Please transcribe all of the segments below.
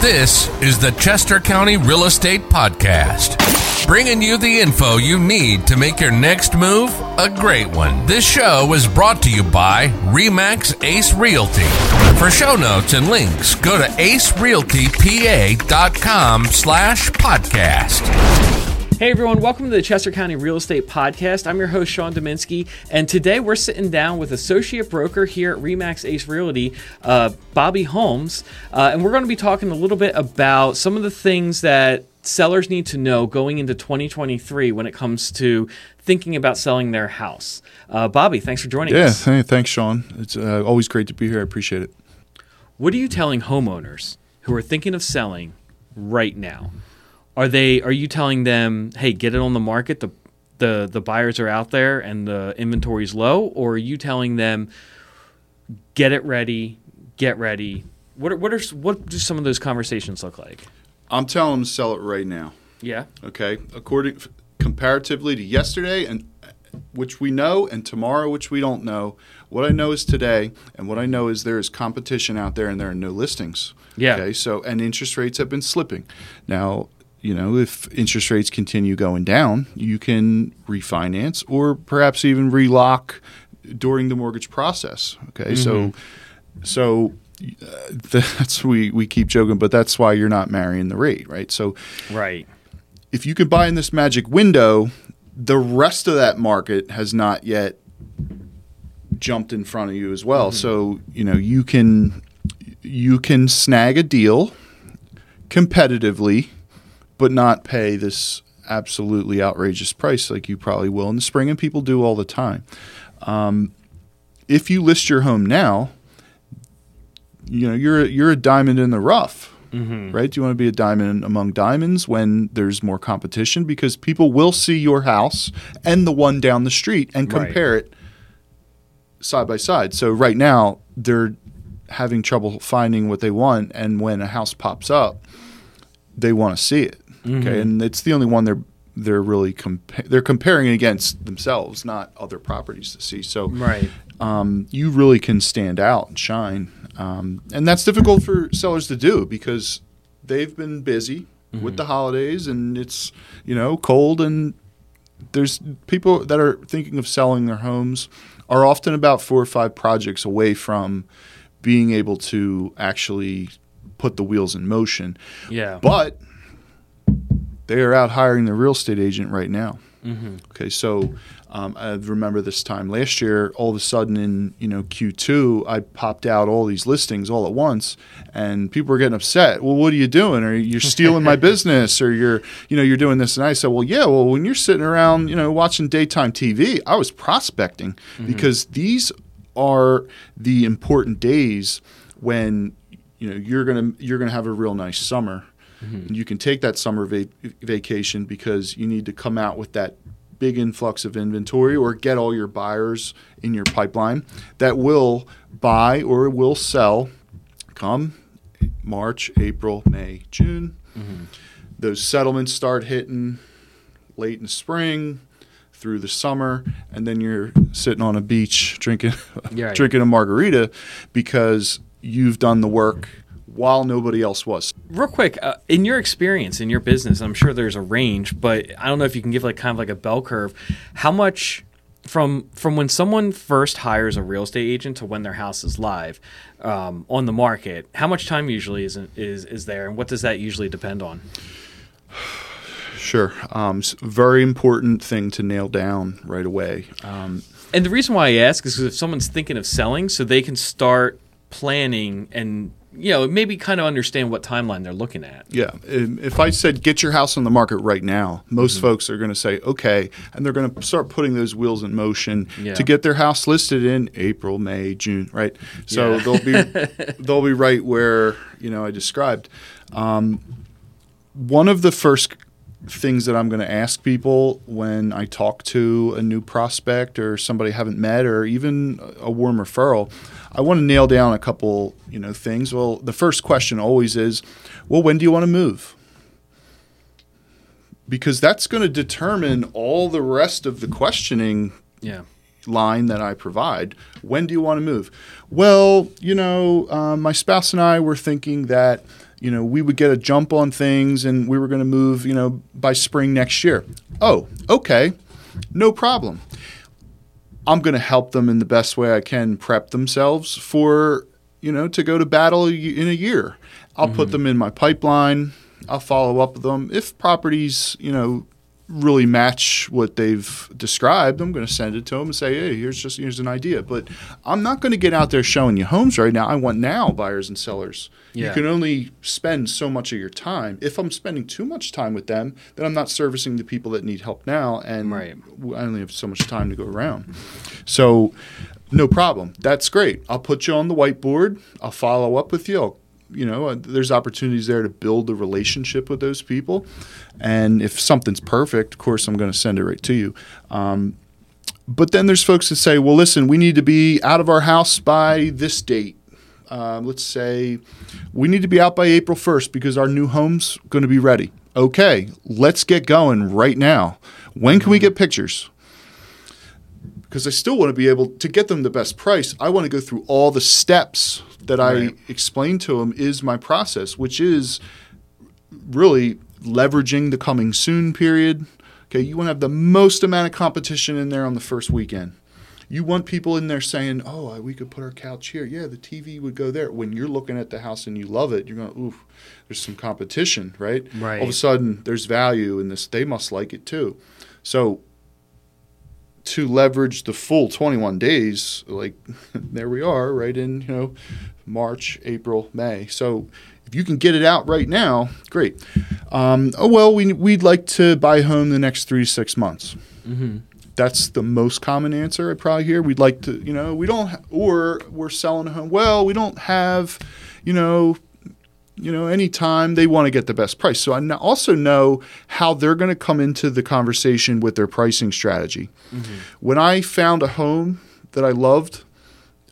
This is the Chester County Real Estate Podcast, bringing you the info you need to make your next move a great one. This show is brought to you by Remax Ace Realty. For show notes and links, go to acerealtypa.com slash podcast. Hey everyone, welcome to the Chester County Real Estate Podcast. I'm your host, Sean Dominski, and today we're sitting down with associate broker here at Remax Ace Realty, uh, Bobby Holmes, uh, and we're going to be talking a little bit about some of the things that sellers need to know going into 2023 when it comes to thinking about selling their house. Uh, Bobby, thanks for joining yeah, us. Yeah, thanks, Sean. It's uh, always great to be here. I appreciate it. What are you telling homeowners who are thinking of selling right now? Are they? Are you telling them, hey, get it on the market? The the the buyers are out there and the inventory is low, or are you telling them, get it ready, get ready? What are, what are what do some of those conversations look like? I'm telling them to sell it right now. Yeah. Okay. According comparatively to yesterday and which we know and tomorrow which we don't know. What I know is today and what I know is there is competition out there and there are no listings. Yeah. Okay. So and interest rates have been slipping. Now, you know, if interest rates continue going down, you can refinance or perhaps even relock during the mortgage process. Okay, mm-hmm. so so uh, that's we we keep joking, but that's why you're not marrying the rate, right? So right, if you can buy in this magic window, the rest of that market has not yet jumped in front of you as well. Mm-hmm. So you know you can you can snag a deal competitively but not pay this absolutely outrageous price like you probably will in the spring, and people do all the time. Um, if you list your home now, you know you're a, you're a diamond in the rough. Mm-hmm. Right? Do you want to be a diamond among diamonds when there's more competition? Because people will see your house and the one down the street and compare right. it side by side. So right now they're having trouble finding what they want, and when a house pops up, they want to see it. Mm-hmm. Okay, and it's the only one they're they're really compa- they're comparing against themselves, not other properties to see. So right, um, you really can stand out and shine, um, and that's difficult for sellers to do because they've been busy mm-hmm. with the holidays and it's you know cold and there's people that are thinking of selling their homes are often about four or five projects away from being able to actually put the wheels in motion. Yeah. But they are out hiring the real estate agent right now. Mm-hmm. Okay, so um, I remember this time last year. All of a sudden, in you know Q2, I popped out all these listings all at once, and people were getting upset. Well, what are you doing? Or you're stealing my business, or you're you know you're doing this. And I said, well, yeah. Well, when you're sitting around, you know, watching daytime TV, I was prospecting mm-hmm. because these are the important days when you know you're gonna you're gonna have a real nice summer Mm-hmm. You can take that summer va- vacation because you need to come out with that big influx of inventory or get all your buyers in your pipeline that will buy or will sell come March, April, May, June. Mm-hmm. Those settlements start hitting late in spring through the summer and then you're sitting on a beach drinking yeah, drinking a margarita because you've done the work while nobody else was. Real quick, uh, in your experience in your business, I'm sure there's a range, but I don't know if you can give like kind of like a bell curve. How much from from when someone first hires a real estate agent to when their house is live um, on the market, how much time usually is is is there, and what does that usually depend on? Sure, um, very important thing to nail down right away. Um, and the reason why I ask is because if someone's thinking of selling, so they can start planning and you know, maybe kind of understand what timeline they're looking at. Yeah. If I said get your house on the market right now, most mm-hmm. folks are going to say okay, and they're going to start putting those wheels in motion yeah. to get their house listed in April, May, June, right? So yeah. they'll be they'll be right where you know I described. Um, one of the first things that I'm going to ask people when I talk to a new prospect or somebody I haven't met or even a warm referral I want to nail down a couple, you know, things. Well, the first question always is, well, when do you want to move? Because that's going to determine all the rest of the questioning yeah. line that I provide. When do you want to move? Well, you know, um, my spouse and I were thinking that you know we would get a jump on things and we were going to move you know by spring next year. Oh, okay, no problem. I'm going to help them in the best way I can prep themselves for you know to go to battle in a year. I'll put mm-hmm. them in my pipeline. I'll follow up with them if properties you know really match what they've described, I'm going to send it to them and say, "Hey, here's just here's an idea." But I'm not going to get out there showing you homes right now. I want now buyers and sellers. Yeah. You can only spend so much of your time. If I'm spending too much time with them, then I'm not servicing the people that need help now, and Right. I only have so much time to go around. So, no problem. That's great. I'll put you on the whiteboard. I'll follow up with you. I'll, you know, uh, there's opportunities there to build a relationship with those people. And if something's perfect, of course, I'm going to send it right to you. Um, but then there's folks that say, well, listen, we need to be out of our house by this date. Um, let's say we need to be out by April 1st because our new home's going to be ready. Okay, let's get going right now. When can we get pictures? Because I still want to be able to get them the best price. I want to go through all the steps that Right. I explained to them is my process, which is really leveraging the coming soon period. Okay, you want to have the most amount of competition in there on the first weekend. You want people in there saying, "Oh, we could put our couch here. Yeah, the TV would go there." When you're looking at the house and you love it, you're going, "Ooh, there's some competition, right?" Right. All of a sudden, there's value in this. They must like it too. So, to leverage the full 21 days, like there we are, right in you know March, April, May. So if you can get it out right now, great. Um, oh well, we we'd like to buy home the next three to six months. Mm-hmm. That's the most common answer I probably hear. We'd like to, you know, we don't, ha- or we're selling a home. Well, we don't have, you know, you know, anytime they want to get the best price. So I also know how they're going to come into the conversation with their pricing strategy. Mm-hmm. When I found a home that I loved,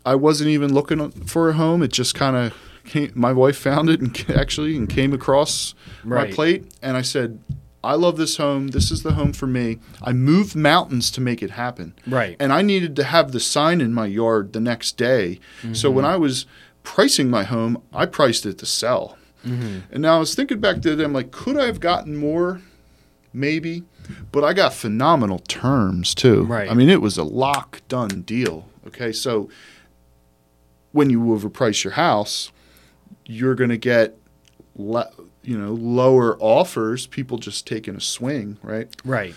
I wasn't even looking for a home. It just kind of came. My wife found it and actually and came across Right. my plate, and I said, "I love this home. This is the home for me." I moved mountains to make it happen. Right. And I needed to have the sign in my yard the next day. So when mm-hmm. I was pricing my home, I priced it to sell. Mm-hmm. And now I was thinking back to it, I'm like, could I have gotten more? Maybe. But I got phenomenal terms too. Right. I mean, it was a lock done deal. Okay. So when you overprice your house, you're going to get, le- you know, lower offers, people just taking a swing, right? Right.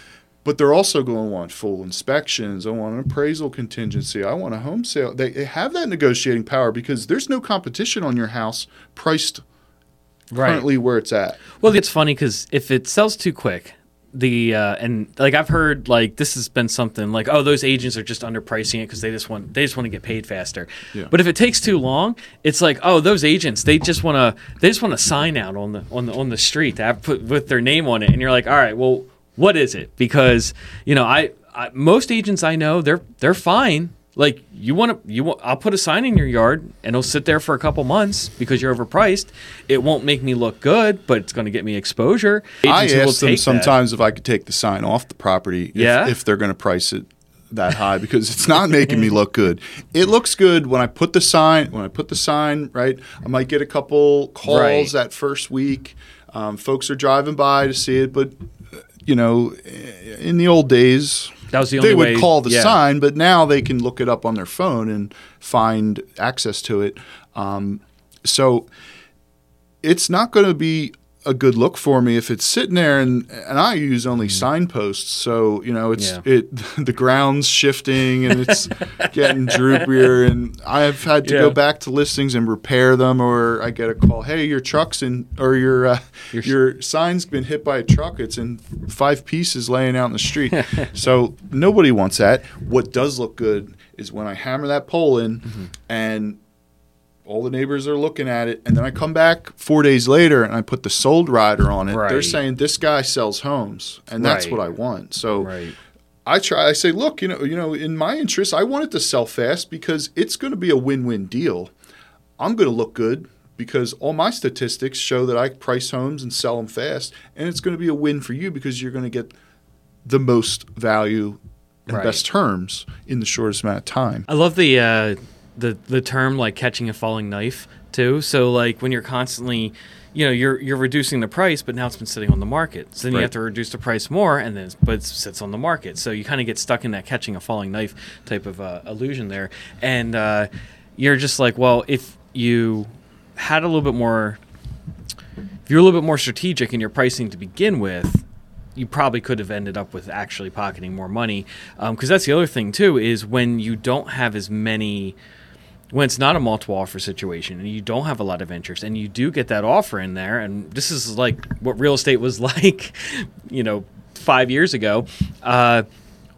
But they're also going to want full inspections. I want an appraisal contingency. I want a home sale. They, they have that negotiating power because there's no competition on your house priced Right. currently where it's at. Well, it's funny because if it sells too quick, the uh, and like I've heard like this has been something like oh those agents are just underpricing it because they just want they just want to get paid faster. Yeah. But if it takes too long, it's like oh those agents they just want to they just want to sign out on the on the on the street to have put with their name on it, and you're like all right well what is it because you know I, I most agents I know they're they're fine. Like you want to, you want. I'll put a sign in your yard, and it'll sit there for a couple months because you're overpriced. It won't make me look good, but it's going to get me exposure. I Agents will asked them take that. sometimes if I could take the sign off the property if, Yeah? if they're going to price it that high because it's not making me look good. It looks good when I put the sign when I put the sign right. I might get a couple calls Right. that first week. Um, folks are driving by to see it, but you know, in the old days, That was the only they would way- call the yeah. sign, but now they can look it up on their phone and find access to it. Um, so it's not going to be a good look for me if it's sitting there and and I use only signposts. So you know, it's Mm. Yeah. it the ground's shifting and it's getting droopier, and I've had to Yeah. go back to listings and repair them, or I get a call, hey, your truck's in or your uh, Your your, s- sign's been hit by a truck. It's in five pieces laying out in the street. so nobody wants that. What does look good is when I hammer that pole in Mm-hmm. and all the neighbors are looking at it, and then I come back four days later and I put the sold rider on it. They're saying this guy sells homes, and that's Right. what I want. So Right. I try. I say, look, you know, you know, in my interest, I want it to sell fast because it's going to be a win-win deal. I'm going to look good because all my statistics show that I price homes and sell them fast, and it's going to be a win for you because you're going to get the most value and Right. best terms in the shortest amount of time. I love the uh, the the term like catching a falling knife too. So like when you're constantly, you know, you're you're reducing the price, but now it's been sitting on the market. So then you have to reduce the price more, and then it's, but it sits on the market. So you kind of get stuck in that catching a falling knife type of uh, illusion there, and uh, you're just like, well, if you had a little bit more, if you're a little bit more strategic in your pricing to begin with, you probably could have ended up with actually pocketing more money. Because that's the other thing too is when you don't have as many, when it's not a multiple offer situation and you don't have a lot of interest and you do get that offer in there, and this is like what real estate was like, you know, five years ago. Uh,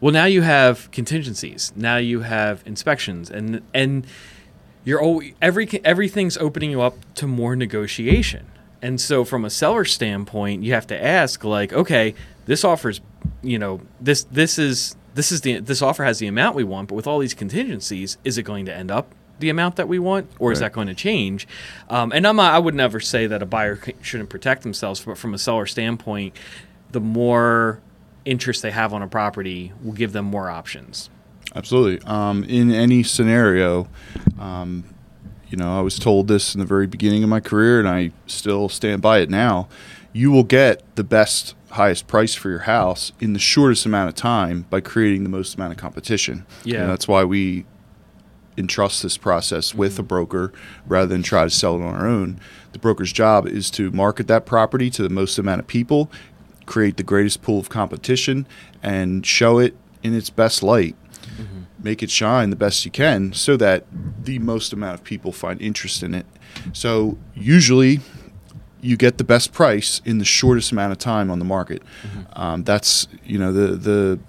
well, now you have contingencies. Now you have inspections, and and you're al- every everything's opening you up to more negotiation. And so from a seller standpoint, you have to ask like, okay, this offers, you know, this this is this is the this offer has the amount we want, but with all these contingencies, is it going to end up the amount that we want, or is that going to change? Um, and I'm I would never say that a buyer shouldn't protect themselves, but from a seller standpoint, the more interest they have on a property will give them more options. Absolutely. Um, in any scenario, um, you know, I was told this in the very beginning of my career, and I still stand by it now. You will get the best, highest price for your house in the shortest amount of time by creating the most amount of competition. Yeah. And that's why we entrust this process with a mm-hmm. broker rather than try to sell it on our own. The broker's job is to market that property to the most amount of people, create the greatest pool of competition, and show it in its best light. Mm-hmm. Make it shine the best you can so that the most amount of people find interest in it. So, usually, you get the best price in the shortest amount of time on the market. Mm-hmm. Um, that's you know the the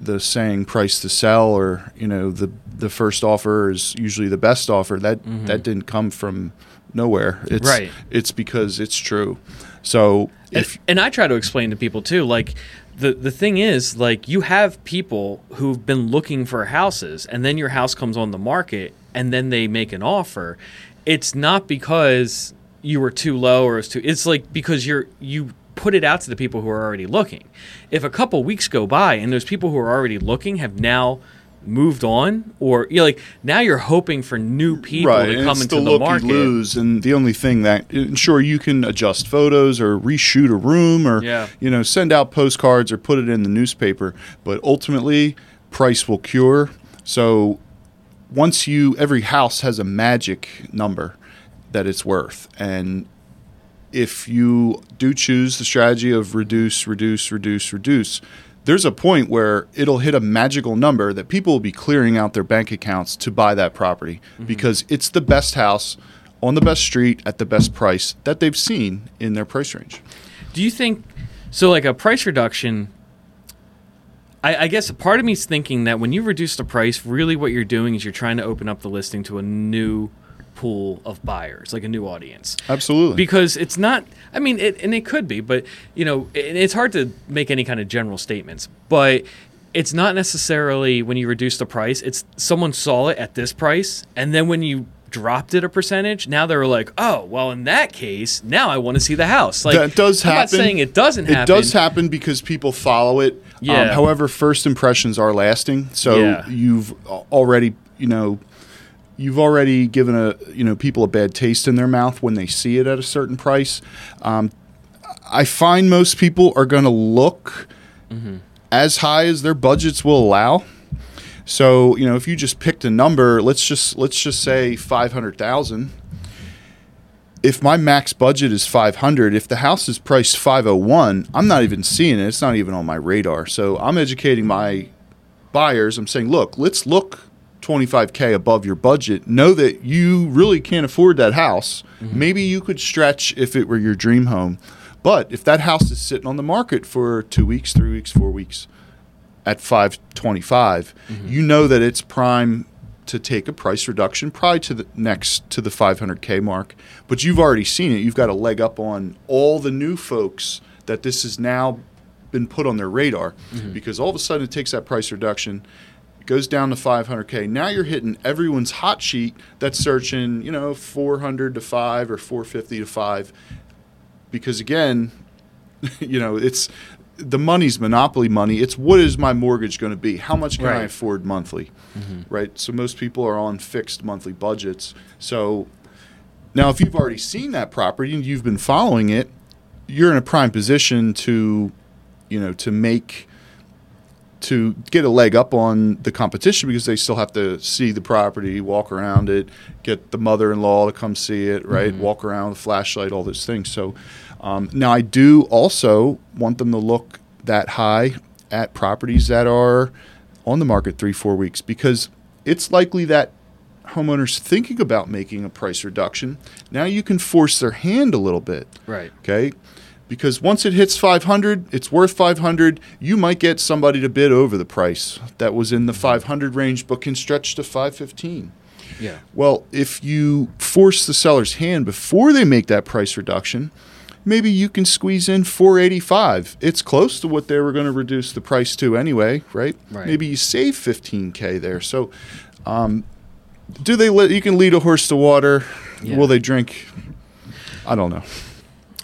the saying price to sell or you know the the first offer is usually the best offer that mm-hmm. that didn't come from nowhere it's Right. it's because it's true so And, if and I try to explain to people too, like the the thing is, like you have people who've been looking for houses, and then your house comes on the market, and then they make an offer. It's not because you were too low or it's too. It's like because you're you put it out to the people who are already looking. If a couple weeks go by and those people who are already looking have now moved on or you know, like now you're hoping for new people right to come into the the market lose and the only thing that sure you can adjust photos or reshoot a room or Yeah. you know send out postcards or put it in the newspaper but ultimately price will cure so once you every house has a magic number that it's worth and if you do choose the strategy of reduce reduce reduce reduce there's a point where it'll hit a magical number that people will be clearing out their bank accounts to buy that property mm-hmm. because it's the best house on the best street at the best price that they've seen in their price range. Do you think so? Like a price reduction. I, I guess a part of me is thinking that when you reduce the price, really what you're doing is you're trying to open up the listing to a new pool of buyers, like a new audience. Absolutely. Because it's not. I mean, it, and it could be, but you know, it, it's hard to make any kind of general statements. But it's not necessarily when you reduce the price. It's someone saw it at this price, and then when you dropped it a percentage, now they're like, oh, well, in that case, now I want to see the house. Like that does I'm happen. not saying it doesn't happen. It does happen because people follow it. Um, Yeah. however, first impressions are lasting. So Yeah. you've already, you know, you've already given a, you know, people a bad taste in their mouth when they see it at a certain price. Um, I find most people are going to look Mm-hmm. as high as their budgets will allow. So you know, if you just picked a number, let's just let's just say five hundred thousand if my max budget is 500 if the house is priced 501 i'm not even seeing it it's not even on my radar so i'm educating my buyers i'm saying look let's look 25k above your budget know that you really can't afford that house. Mm-hmm. Maybe you could stretch if it were your dream home. But if that house is sitting on the market for two weeks three weeks four weeks at 525 mm-hmm. you know that it's prime to take a price reduction probably to the next to the 500k mark. But you've already seen it. You've got a leg up on all the new folks that this has now been put on their radar mm-hmm. because all of a sudden it takes that price reduction goes down to 500k now you're hitting everyone's hot sheet that's searching you know 400 to 5 or 450 to 5 because again you know it's the money's monopoly money. It's what is my mortgage going to be? How much can I afford monthly? Mm-hmm. Right. So most people are on fixed monthly budgets. So now, if you've already seen that property and you've been following it, you're in a prime position to, you know, to make to get a leg up on the competition because they still have to see the property, walk around it, get the mother-in-law to come see it, right? Walk around with a flashlight, all those things. So um, now I do also want them to look that high at properties that are on the market three, four weeks because it's likely that homeowners thinking about making a price reduction now you can force their hand a little bit Right. okay because once it hits 500 it's worth 500 you might get somebody to bid over the price that was in the 500 range but can stretch to 515 Yeah. well if you force the seller's hand before they make that price reduction maybe you can squeeze in 485 it's close to what they were going to reduce the price to anyway right, Right. maybe you save 15k there. So um, do they let you can lead a horse to water. Yeah. will they drink? I don't know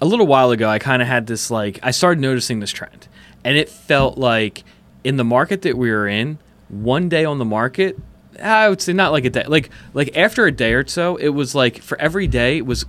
a little while ago, I kind of had this like I started noticing this trend, and it felt like in the market that we were in, one day on the market, I would say not like a day, like like after a day or so, it was like for every day it was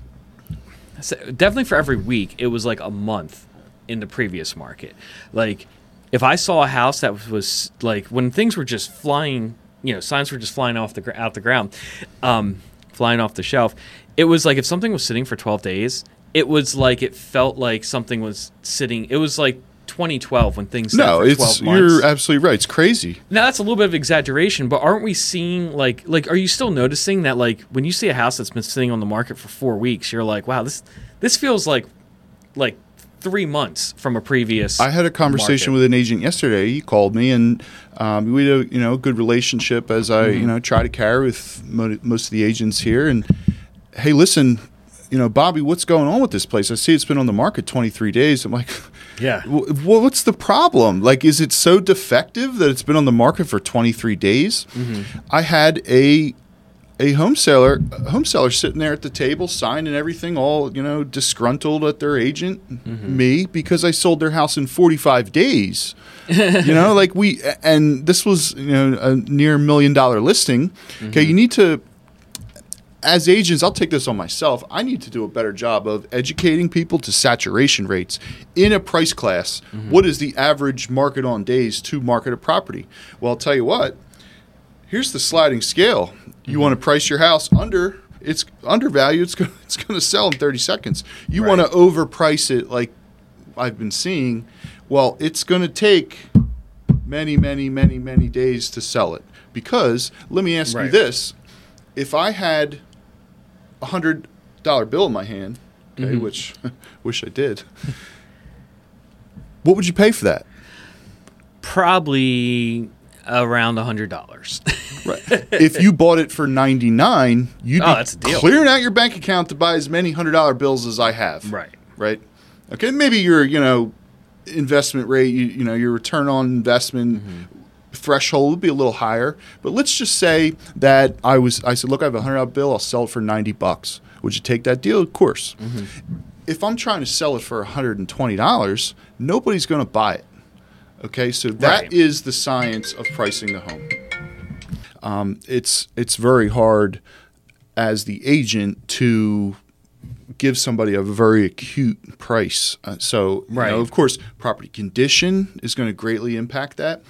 definitely for every week it was like a month in the previous market. Like if I saw a house that was like when things were just flying, you know, signs were just flying off the out the ground, um, flying off the shelf. It was like if something was sitting for 12 days, it was like it felt like something was sitting. It was like 2012 when things no it's you're absolutely right it's crazy Now that's a little bit of exaggeration, but aren't we seeing like like are you still noticing that like when you see a house that's been sitting on the market for four weeks, you're like, wow, this this feels like like three months from a previous. I had a conversation market. with an agent yesterday. He called me, and um, we had a you know good relationship as I Mm-hmm. you know try to carry with mo- most of the agents here. And hey, listen, you know Bobby, what's going on with this place? I see it's been on the market 23 days. I'm like, Yeah. "Wh- wh- what's the problem? Like, is it so defective that it's been on the market for 23 days? Mm-hmm. I had a a home seller a home seller sitting there at the table signing everything all you know disgruntled at their agent me because i sold their house in 45 days you know like we and this was you know a near million dollar listing okay you need to as agents, I'll take this on myself. I need to do a better job of educating people to saturation rates in a price class. Mm-hmm. What is the average market on days to market a property? Well, I'll tell you what. Here's the sliding scale. You mm-hmm. want to price your house under it's undervalued. It's going it's going to sell in 30 seconds. You want to overprice it like I've been seeing. Well, it's going to take many, many, many, many days to sell it. Because let me ask you this: If I had a hundred dollar bill in my hand, okay, Mm-hmm. which wish I did, what would you pay for that? probably around a hundred dollars. Right. if you bought it for ninety nine, you'd Oh, be that's a deal. clearing out your bank account to buy as many hundred dollar bills as I have. Right. Right. Okay. Maybe your you know investment rate, you, you know your return on investment threshold would be a little higher. But let's just say that I was I said, look, I have a hundred dollar bill. I'll sell it for ninety bucks. Would you take that deal? Of course. If I'm trying to sell it for hundred and twenty dollars, nobody's going to buy it. Okay, so that is Right. the science of pricing the home um, it's it's very hard as the agent to give somebody a very acute price. Uh, so, you know, of course, property condition is going to greatly impact that.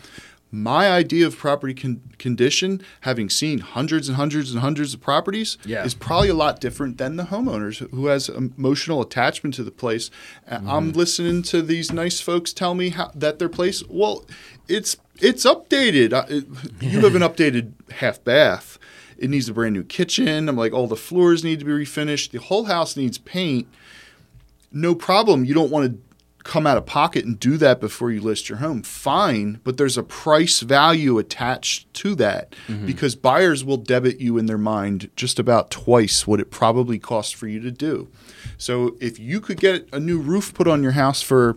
My idea of property con- condition, having seen hundreds and hundreds and hundreds of properties, Yeah. is probably a lot different than the homeowners who has emotional attachment to the place. Uh, I'm listening to these nice folks tell me how, that their place, well, it's it's updated. It- you have an updated half bath. It needs a brand new kitchen. I'm like, all the floors need to be refinished. The whole house needs paint. No problem. You don't want to come out of pocket and do that before you list your home. Fine, but there's a price value attached to that mm-hmm. because buyers will debit you in their mind just about twice what it probably costs for you to do. So if you could get a new roof put on your house for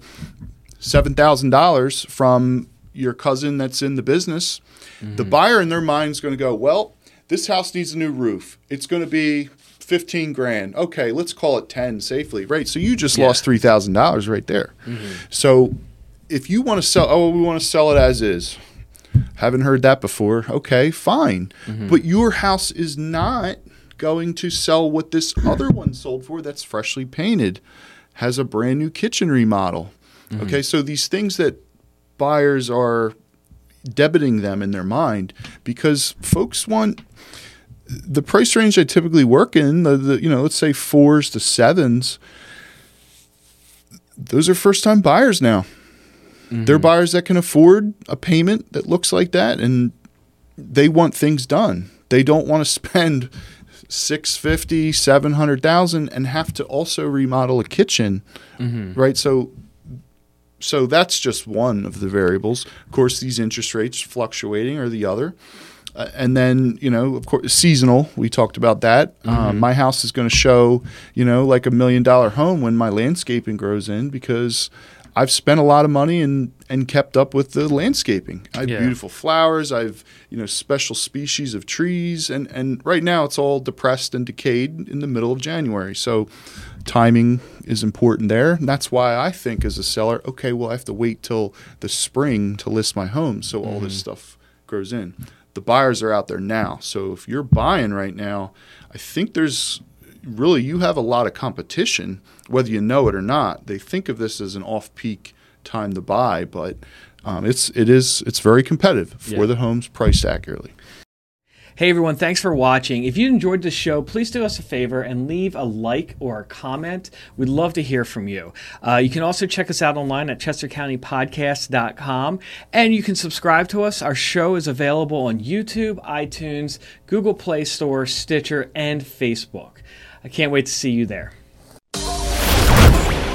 $7,000 from your cousin that's in the business, the mm-hmm. buyer in their mind is going to go, well, this house needs a new roof. It's going to be 15 grand. Okay, let's call it 10 safely. Right. So you just Yeah. lost $3,000 right there. Mm-hmm. So if you want to sell, oh, we want to sell it as is. Haven't heard that before. Okay, fine. Mm-hmm. But your house is not going to sell what this other one sold for that's freshly painted, has a brand new kitchen remodel. Mm-hmm. Okay, so these things that buyers are debiting them in their mind because folks want the price range I typically work in, the, the you know, let's say fours to sevens, those are first time buyers now. They're mm-hmm. buyers that can afford a payment that looks like that and they want things done. They don't want to spend 650, 700,000 and have to also remodel a kitchen. Mm-hmm. Right? So so that's just one of the variables. Of course, these interest rates fluctuating are the other. Uh, and then, you know, of course, seasonal. We talked about that. Um, my house is going to show, you know, like a million dollar home when my landscaping grows in because I've spent a lot of money and and kept up with the landscaping. I have Yeah. beautiful flowers. I've you know special species of trees, and and right now it's all depressed and decayed in the middle of January. So timing is important there. And that's why I think as a seller, okay, well I have to wait till the spring to list my home so all this stuff grows in. The buyers are out there now. So if you're buying right now, I think there's really you have a lot of competition whether you know it or not. They think of this as an off-peak time to buy, but um, it's it is it's very competitive for Yeah. the homes priced accurately. Hey everyone, thanks for watching. If you enjoyed the show, please do us a favor and leave a like or a comment. We'd love to hear from you. Uh, you can also check us out online at chestercountypodcast.com and you can subscribe to us. Our show is available on YouTube, iTunes, Google Play Store, Stitcher, and Facebook. I can't wait to see you there.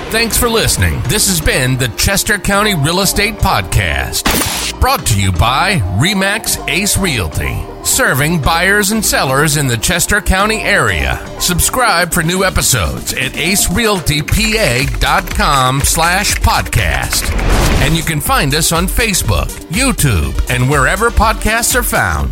Thanks for listening. This has been the Chester County Real Estate Podcast, brought to you by Remax Ace Realty, serving buyers and sellers in the Chester County area. Subscribe for new episodes at acerealtypa.com slash podcast. And you can find us on Facebook, YouTube, and wherever podcasts are found.